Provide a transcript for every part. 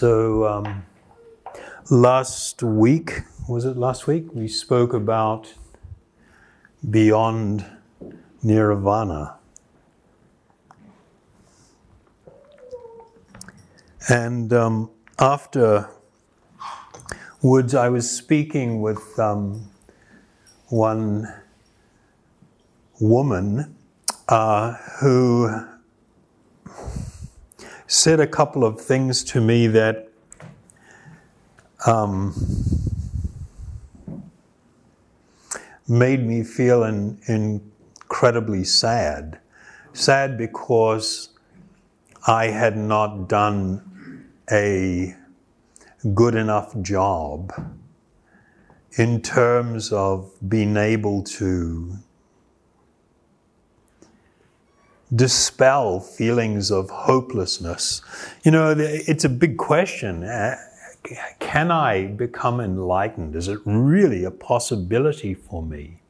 So, um, last week, was it last week? We spoke about beyond nirvana. And um, afterwards, I was speaking with um, one woman uh, who said a couple of things to me that um, made me feel in, incredibly sad. Sad because I had not done a good enough job in terms of being able to dispel feelings of hopelessness. You know, it's a big question. Uh, can I become enlightened? Is it really a possibility for me?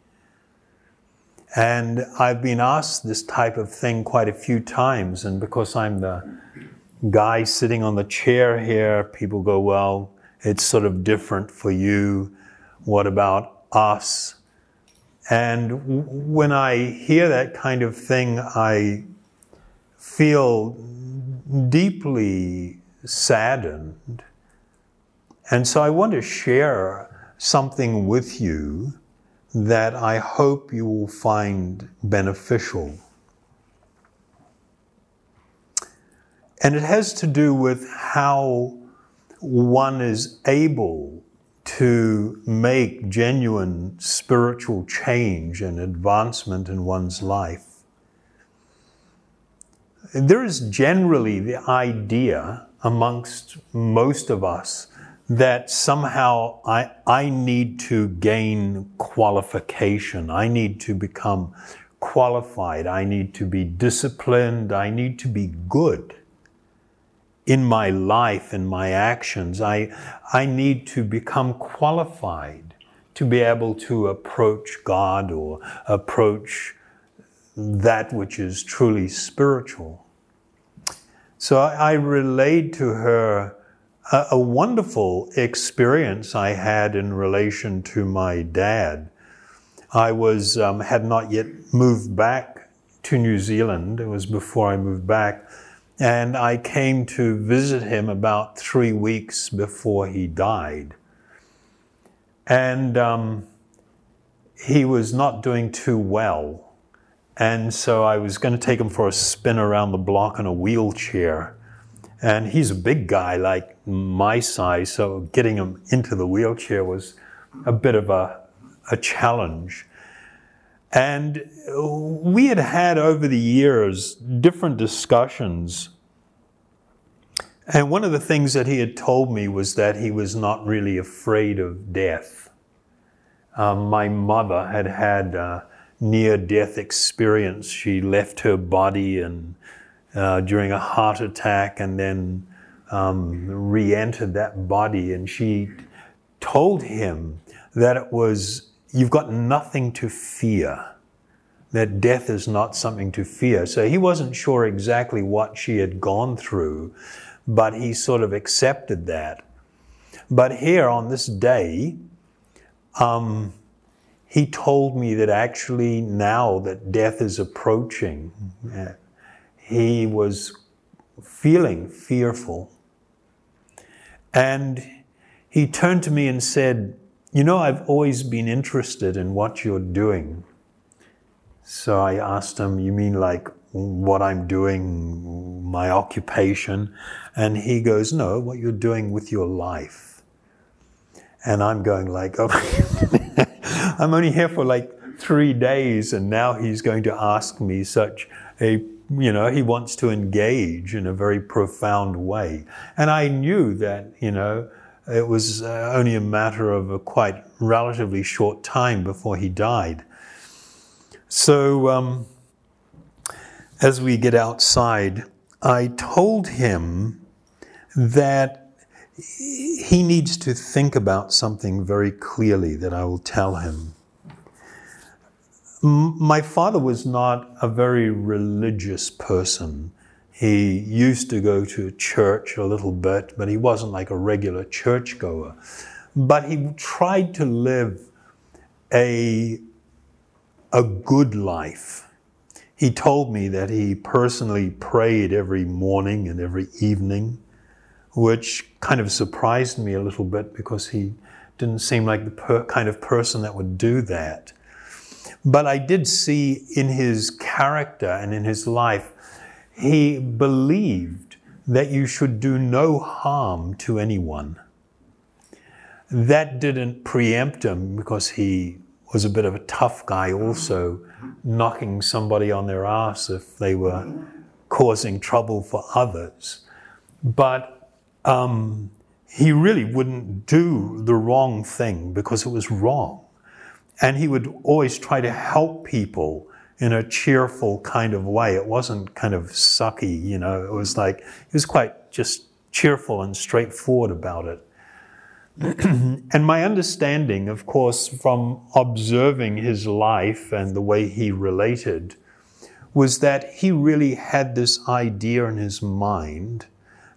And I've been asked this type of thing quite a few times, and because I'm the guy sitting on the chair here, people go, Well, it's sort of different for you. What about us? And when I hear that kind of thing, I feel deeply saddened. And so I want to share something with you that I hope you will find beneficial. And it has to do with how one is able to make genuine spiritual change and advancement in one's life. There is generally the idea amongst most of us that somehow I, I need to gain qualification. I need to become qualified. I need to be disciplined. I need to be good in my life and my actions. I, I need to become qualified to be able to approach God or approach that which is truly spiritual. So I, I relayed to her a, a wonderful experience I had in relation to my dad. I was um, had not yet moved back to New Zealand. It was before I moved back and I came to visit him about three weeks before he died. And um, he was not doing too well. And so I was going to take him for a spin around the block in a wheelchair. And he's a big guy, like my size, so getting him into the wheelchair was a bit of a, a challenge. And we had had over the years different discussions. And one of the things that he had told me was that he was not really afraid of death. Um, my mother had had a near death experience. She left her body and uh, during a heart attack and then um, re entered that body. And she told him that it was you've got nothing to fear, that death is not something to fear. So he wasn't sure exactly what she had gone through, but he sort of accepted that. But here on this day, um, he told me that actually now that death is approaching, he was feeling fearful. And he turned to me and said, you know, I've always been interested in what you're doing. So I asked him, You mean like what I'm doing, my occupation? And he goes, No, what you're doing with your life. And I'm going like, Oh, I'm only here for like three days, and now he's going to ask me such a you know, he wants to engage in a very profound way. And I knew that, you know, it was uh, only a matter of a quite relatively short time before he died. So, um, as we get outside, I told him that he needs to think about something very clearly that I will tell him. My father was not a very religious person. He used to go to church a little bit, but he wasn't like a regular churchgoer. But he tried to live a, a good life. He told me that he personally prayed every morning and every evening, which kind of surprised me a little bit because he didn't seem like the per- kind of person that would do that. But I did see in his character and in his life, he believed that you should do no harm to anyone. That didn't preempt him because he was a bit of a tough guy, also knocking somebody on their ass if they were causing trouble for others. But um, he really wouldn't do the wrong thing because it was wrong. And he would always try to help people in a cheerful kind of way. It wasn't kind of sucky, you know, it was like, he was quite just cheerful and straightforward about it. and my understanding, of course, from observing his life and the way he related, was that he really had this idea in his mind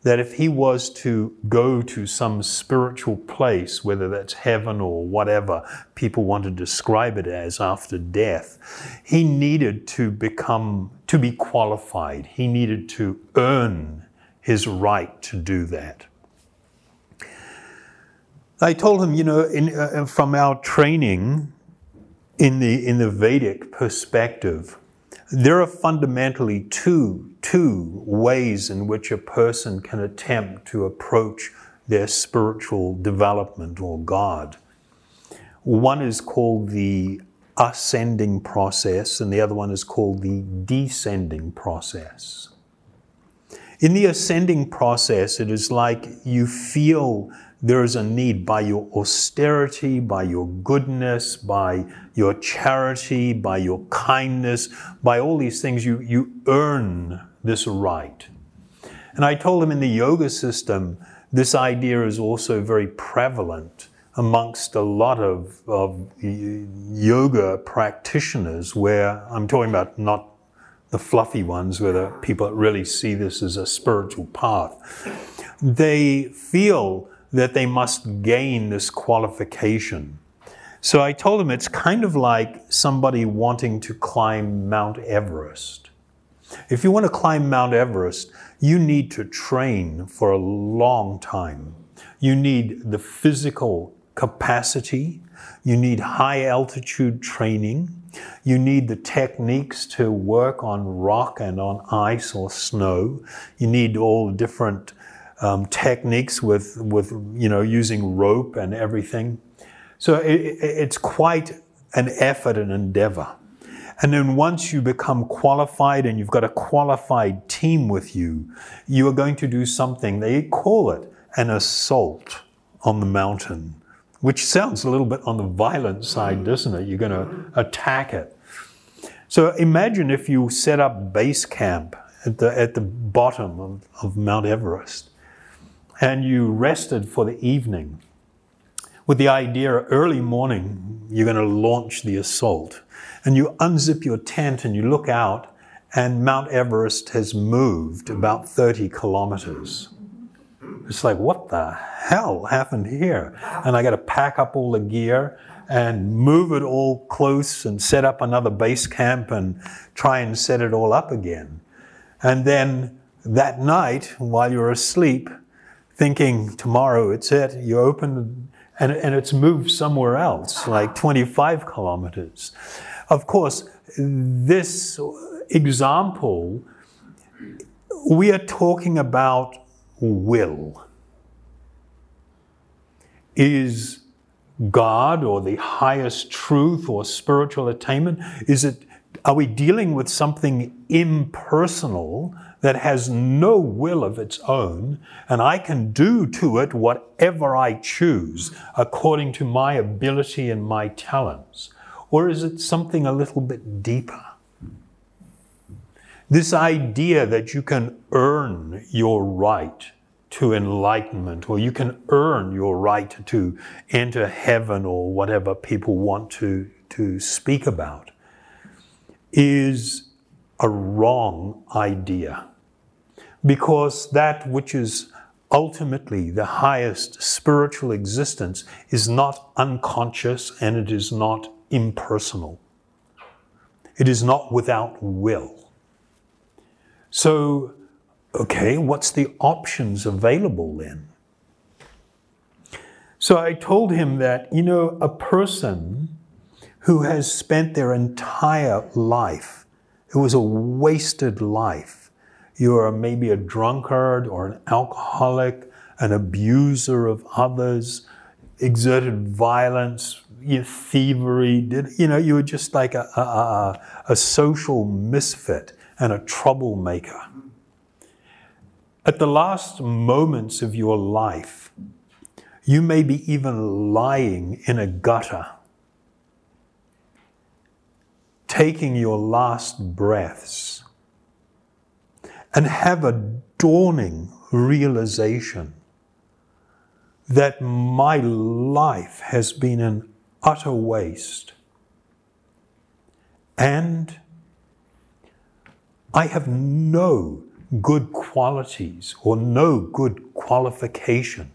that if he was to go to some spiritual place, whether that's heaven or whatever people want to describe it as after death, he needed to become, to be qualified. He needed to earn his right to do that. I told him, you know, in, uh, from our training in the, in the Vedic perspective, there are fundamentally two, two ways in which a person can attempt to approach their spiritual development or God. One is called the ascending process, and the other one is called the descending process. In the ascending process, it is like you feel there is a need by your austerity, by your goodness, by your charity, by your kindness, by all these things, you, you earn this right. And I told him in the yoga system, this idea is also very prevalent amongst a lot of, of yoga practitioners, where I'm talking about not the fluffy ones, where the people really see this as a spiritual path. They feel that they must gain this qualification. So I told him it's kind of like somebody wanting to climb Mount Everest. If you want to climb Mount Everest, you need to train for a long time. You need the physical capacity, you need high altitude training, you need the techniques to work on rock and on ice or snow, you need all different um, techniques with, with, you know, using rope and everything. So it, it's quite an effort and endeavor. And then once you become qualified and you've got a qualified team with you, you are going to do something, they call it an assault on the mountain, which sounds a little bit on the violent side, doesn't it? You're going to attack it. So imagine if you set up base camp at the, at the bottom of, of Mount Everest and you rested for the evening with the idea early morning you're going to launch the assault. And you unzip your tent and you look out, and Mount Everest has moved about 30 kilometers. It's like, what the hell happened here? And I got to pack up all the gear and move it all close and set up another base camp and try and set it all up again. And then that night, while you're asleep, thinking tomorrow it's it. You open and, and it's moved somewhere else, like 25 kilometers. Of course, this example, we are talking about will. Is God or the highest truth or spiritual attainment? Is it, are we dealing with something impersonal that has no will of its own, and I can do to it whatever I choose according to my ability and my talents? Or is it something a little bit deeper? This idea that you can earn your right to enlightenment, or you can earn your right to enter heaven, or whatever people want to, to speak about, is a wrong idea. Because that which is ultimately the highest spiritual existence is not unconscious and it is not impersonal. It is not without will. So, okay, what's the options available then? So I told him that, you know, a person who has spent their entire life, it was a wasted life. You are maybe a drunkard or an alcoholic, an abuser of others, exerted violence, thievery, did, you know, you were just like a, a, a, a social misfit and a troublemaker. At the last moments of your life, you may be even lying in a gutter, taking your last breaths, and have a dawning realization that my life has been an utter waste. And I have no good qualities or no good qualification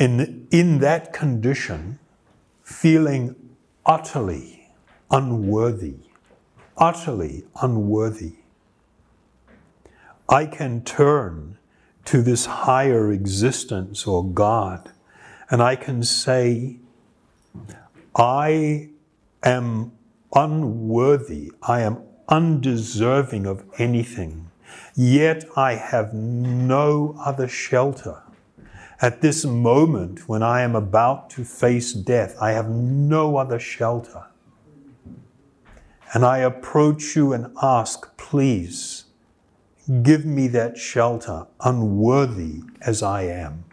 in, in that condition, feeling utterly unworthy, utterly unworthy, I can turn to this higher existence or God and I can say, I am unworthy, I am undeserving of anything, yet I have no other shelter. At this moment, when I am about to face death, I have no other shelter. And I approach you and ask, please, give me that shelter, unworthy as I am.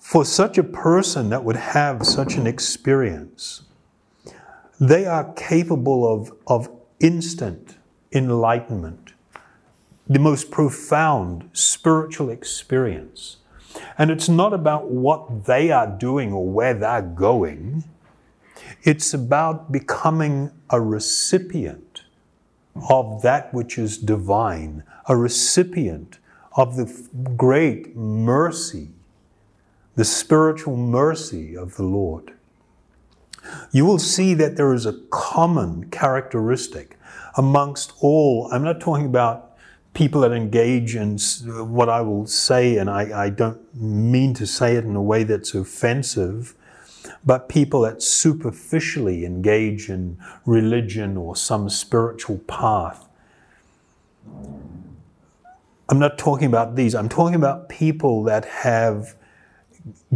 For such a person that would have such an experience, they are capable of, of instant enlightenment the most profound spiritual experience. And it's not about what they are doing or where they're going, it's about becoming a recipient of that which is divine, a recipient of the great mercy, the spiritual mercy of the Lord. You will see that there is a common characteristic amongst all, I'm not talking about people that engage in what I will say, and I, I, don't mean to say it in a way that's offensive, but people that superficially engage in religion or some spiritual path. I'm not talking about these, I'm talking about people that have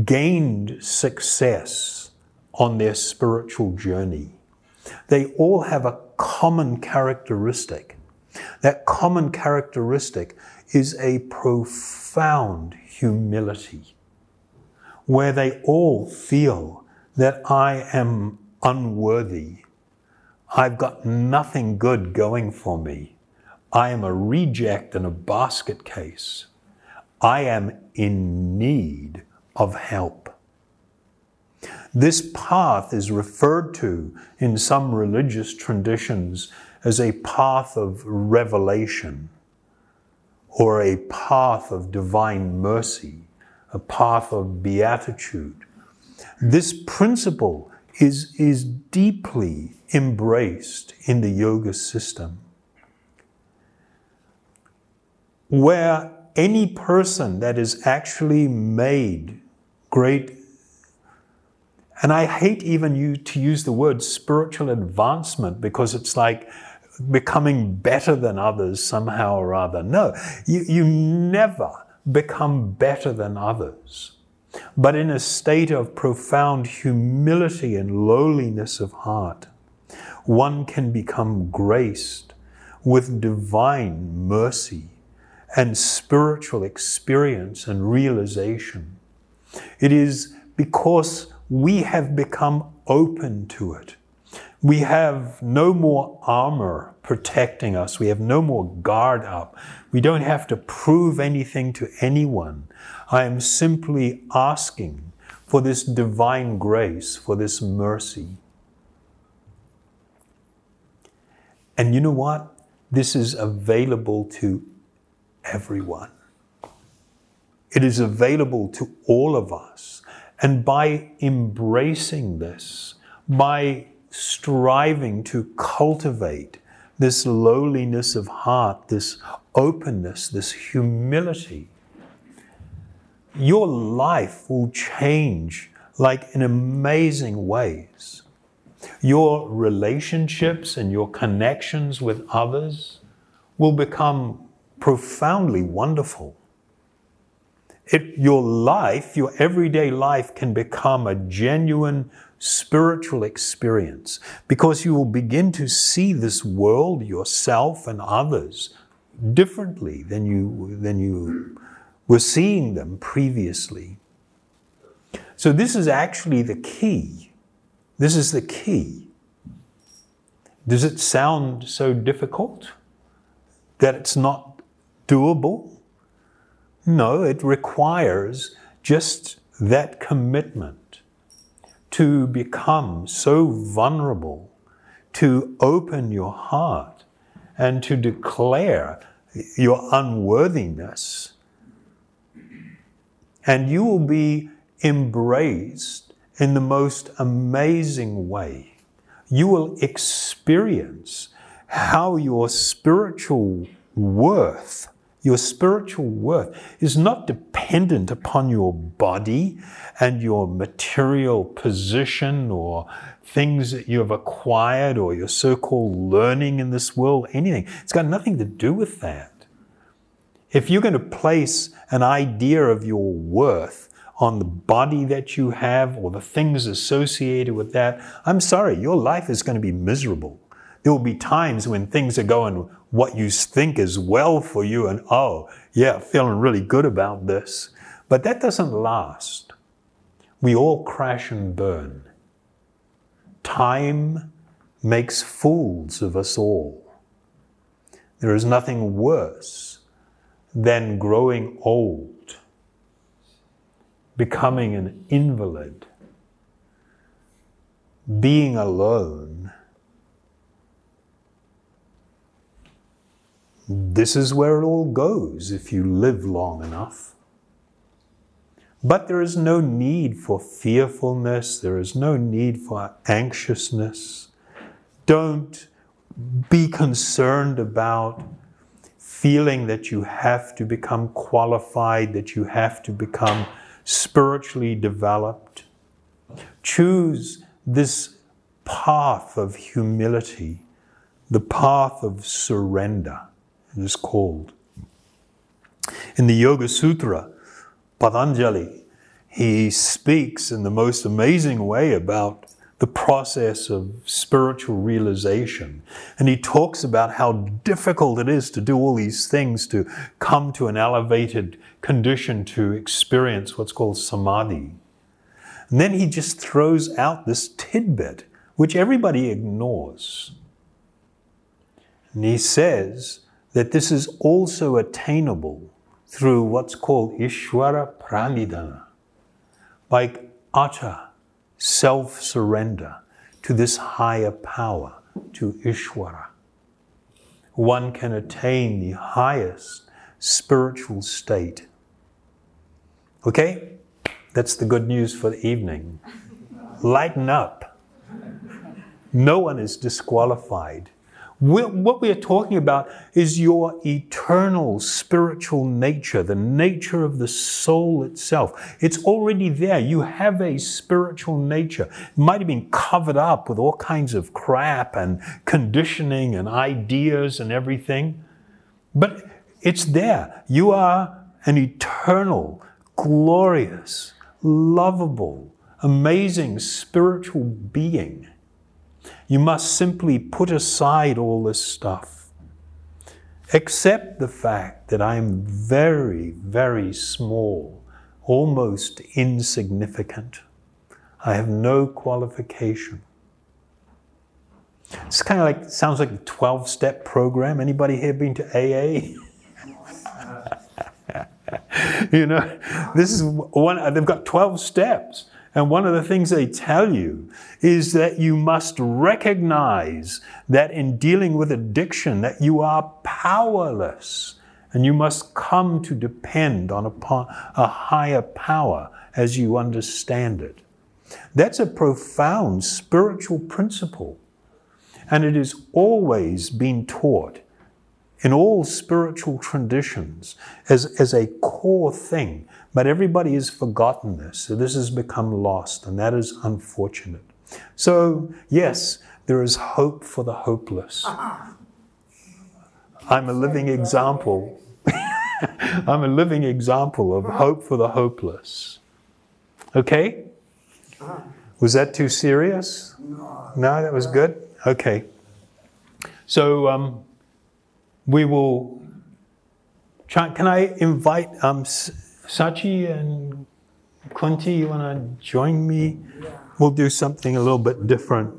gained success on their spiritual journey. They all have a common characteristic that common characteristic is a profound humility, where they all feel that I am unworthy. I've got nothing good going for me. I am a reject and a basket case. I am in need of help. This path is referred to in some religious traditions as a path of revelation or a path of divine mercy, a path of beatitude. This principle is, is deeply embraced in the yoga system, where any person that is actually made great and I hate even you to use the word spiritual advancement because it's like becoming better than others somehow or other. No, you, you never become better than others. But in a state of profound humility and lowliness of heart, one can become graced with divine mercy and spiritual experience and realization. It is because we have become open to it we have no more armor protecting us. We have no more guard up. We don't have to prove anything to anyone. I am simply asking for this divine grace, for this mercy. And you know what? This is available to everyone. It is available to all of us. And by embracing this, by striving to cultivate this lowliness of heart, this openness, this humility, your life will change like in amazing ways. Your relationships and your connections with others will become profoundly wonderful. It, your life, your everyday life, can become a genuine spiritual experience because you will begin to see this world, yourself, and others differently than you, than you were seeing them previously. So, this is actually the key. This is the key. Does it sound so difficult that it's not doable? No, it requires just that commitment to become so vulnerable, to open your heart, and to declare your unworthiness. And you will be embraced in the most amazing way. You will experience how your spiritual worth your spiritual worth is not dependent upon your body and your material position or things that you have acquired or your so called learning in this world, anything. It's got nothing to do with that. If you're going to place an idea of your worth on the body that you have or the things associated with that, I'm sorry, your life is going to be miserable. There will be times when things are going what you think is well for you, and oh, yeah, feeling really good about this. But that doesn't last. We all crash and burn. Time makes fools of us all. There is nothing worse than growing old, becoming an invalid, being alone This is where it all goes if you live long enough. But there is no need for fearfulness, there is no need for anxiousness. Don't be concerned about feeling that you have to become qualified, that you have to become spiritually developed. Choose this path of humility, the path of surrender it is called. In the Yoga Sutra, Patanjali, he speaks in the most amazing way about the process of spiritual realization. And he talks about how difficult it is to do all these things to come to an elevated condition to experience what's called samadhi. And then he just throws out this tidbit, which everybody ignores. And he says that this is also attainable through what's called Ishwara Pranidhana, by utter self surrender to this higher power, to Ishwara. One can attain the highest spiritual state. Okay? That's the good news for the evening. Lighten up. No one is disqualified what we are talking about is your eternal spiritual nature, the nature of the soul itself. It's already there. You have a spiritual nature. It might have been covered up with all kinds of crap and conditioning and ideas and everything, but it's there. You are an eternal, glorious, lovable, amazing spiritual being. You must simply put aside all this stuff. Accept the fact that I'm very, very small, almost insignificant. I have no qualification. It's kind of like, sounds like a 12 step program. Anybody here been to AA? you know, this is one, they've got 12 steps. And one of the things they tell you is that you must recognize that in dealing with addiction that you are powerless and you must come to depend on a, a higher power as you understand it. That's a profound spiritual principle. And it is always been taught in all spiritual traditions as, as a core thing. But everybody has forgotten this. So this has become lost, and that is unfortunate. So, yes, there is hope for the hopeless. I'm a living example. I'm a living example of hope for the hopeless. Okay? Was that too serious? No, that was good? Okay. So um, we will try. Can I invite um, Sachi and Kunti? You want to join me? We'll do something a little bit different.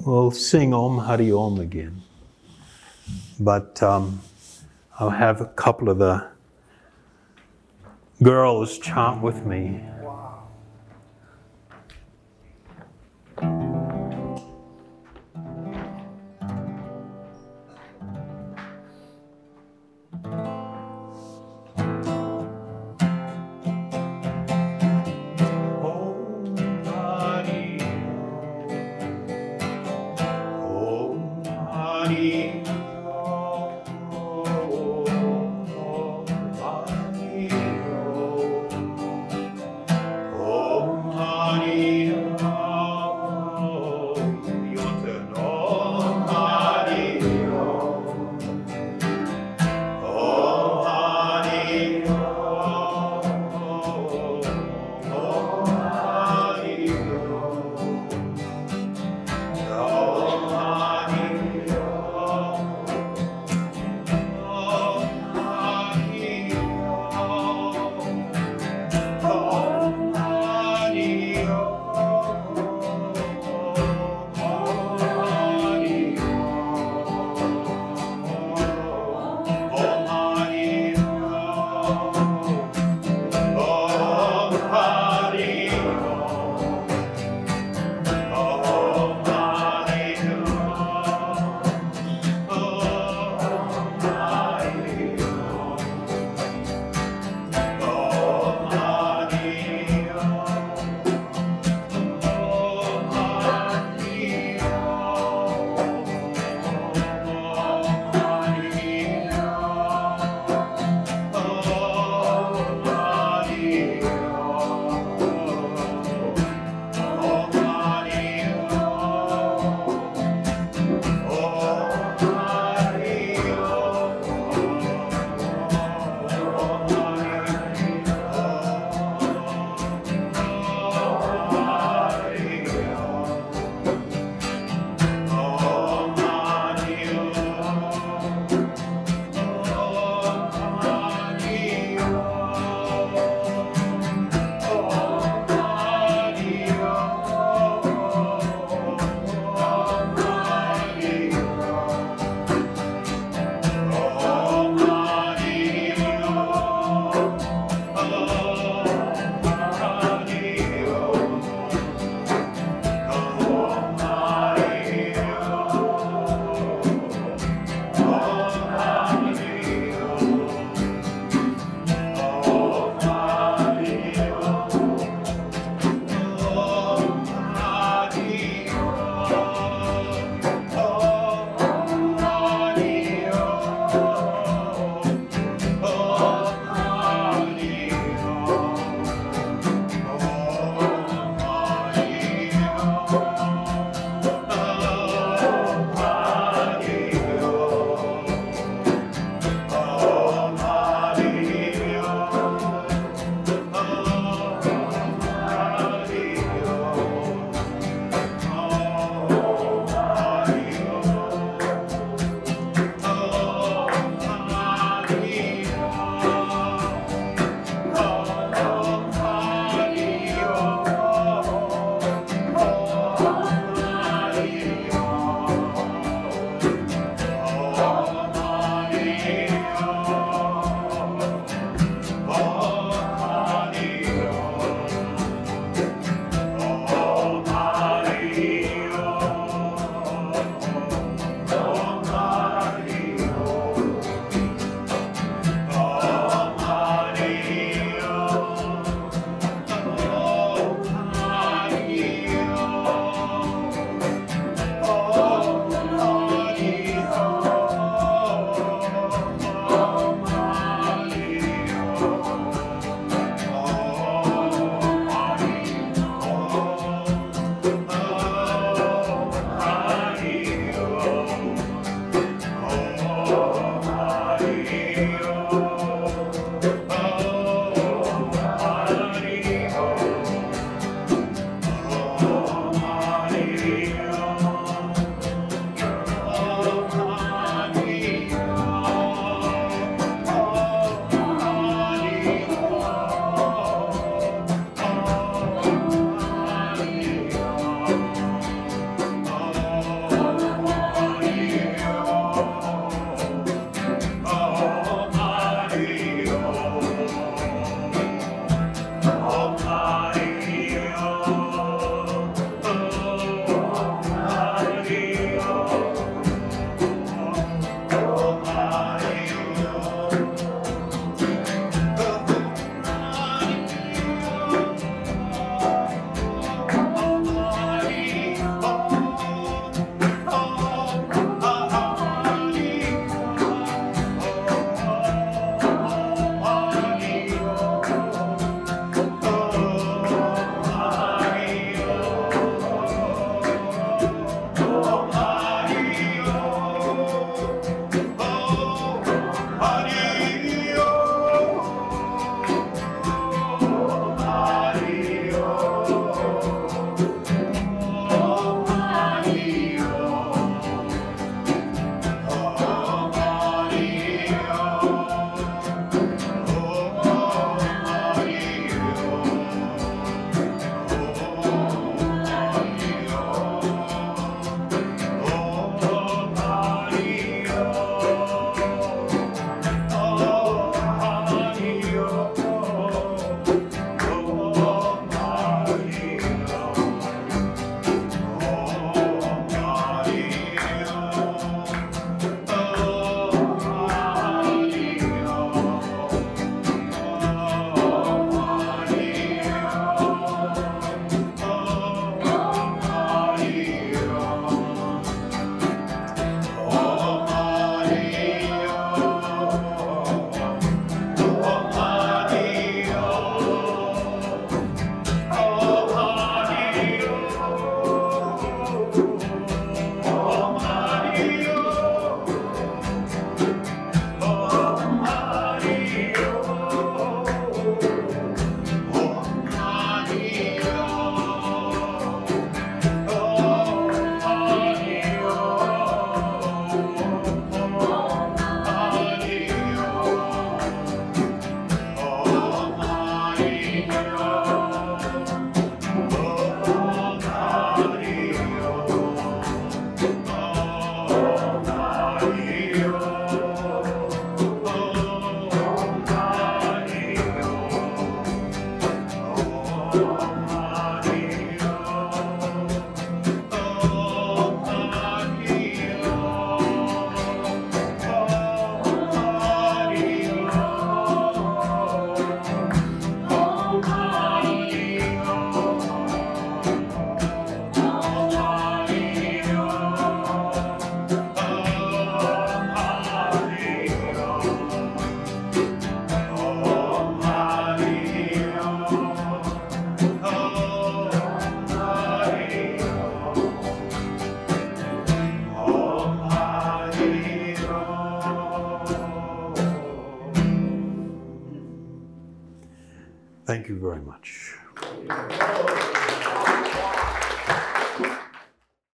We'll sing Om Hari Om again. But um, I'll have a couple of the girls chant with me.